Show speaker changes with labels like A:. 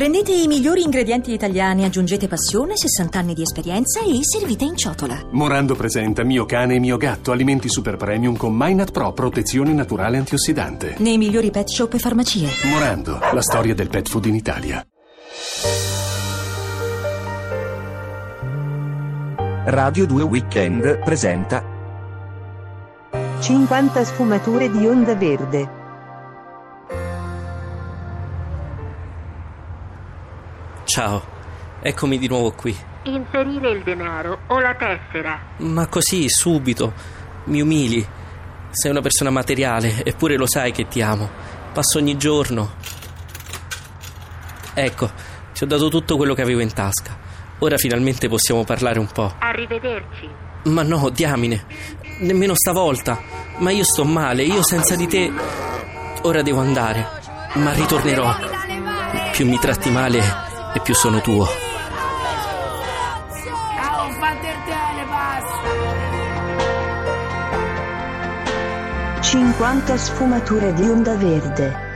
A: Prendete i migliori ingredienti italiani, aggiungete passione, 60 anni di esperienza e servite in ciotola.
B: Morando presenta Mio cane e mio gatto, alimenti super premium con Minat Pro, protezione naturale antiossidante.
A: Nei migliori pet shop e farmacie.
B: Morando, la storia del pet food in Italia.
C: Radio 2 Weekend presenta
D: 50 sfumature di onda verde.
E: Ciao, eccomi di nuovo qui.
F: Inserire il denaro o la tessera.
E: Ma così, subito, mi umili. Sei una persona materiale, eppure lo sai che ti amo. Passo ogni giorno. Ecco, ti ho dato tutto quello che avevo in tasca. Ora finalmente possiamo parlare un po'.
F: Arrivederci.
E: Ma no, diamine, nemmeno stavolta. Ma io sto male, io senza di te. Ora devo andare, ma ritornerò. Più mi tratti male e più sono tuo.
G: Ciao, fate il telepass!
D: 50 sfumature di onda verde.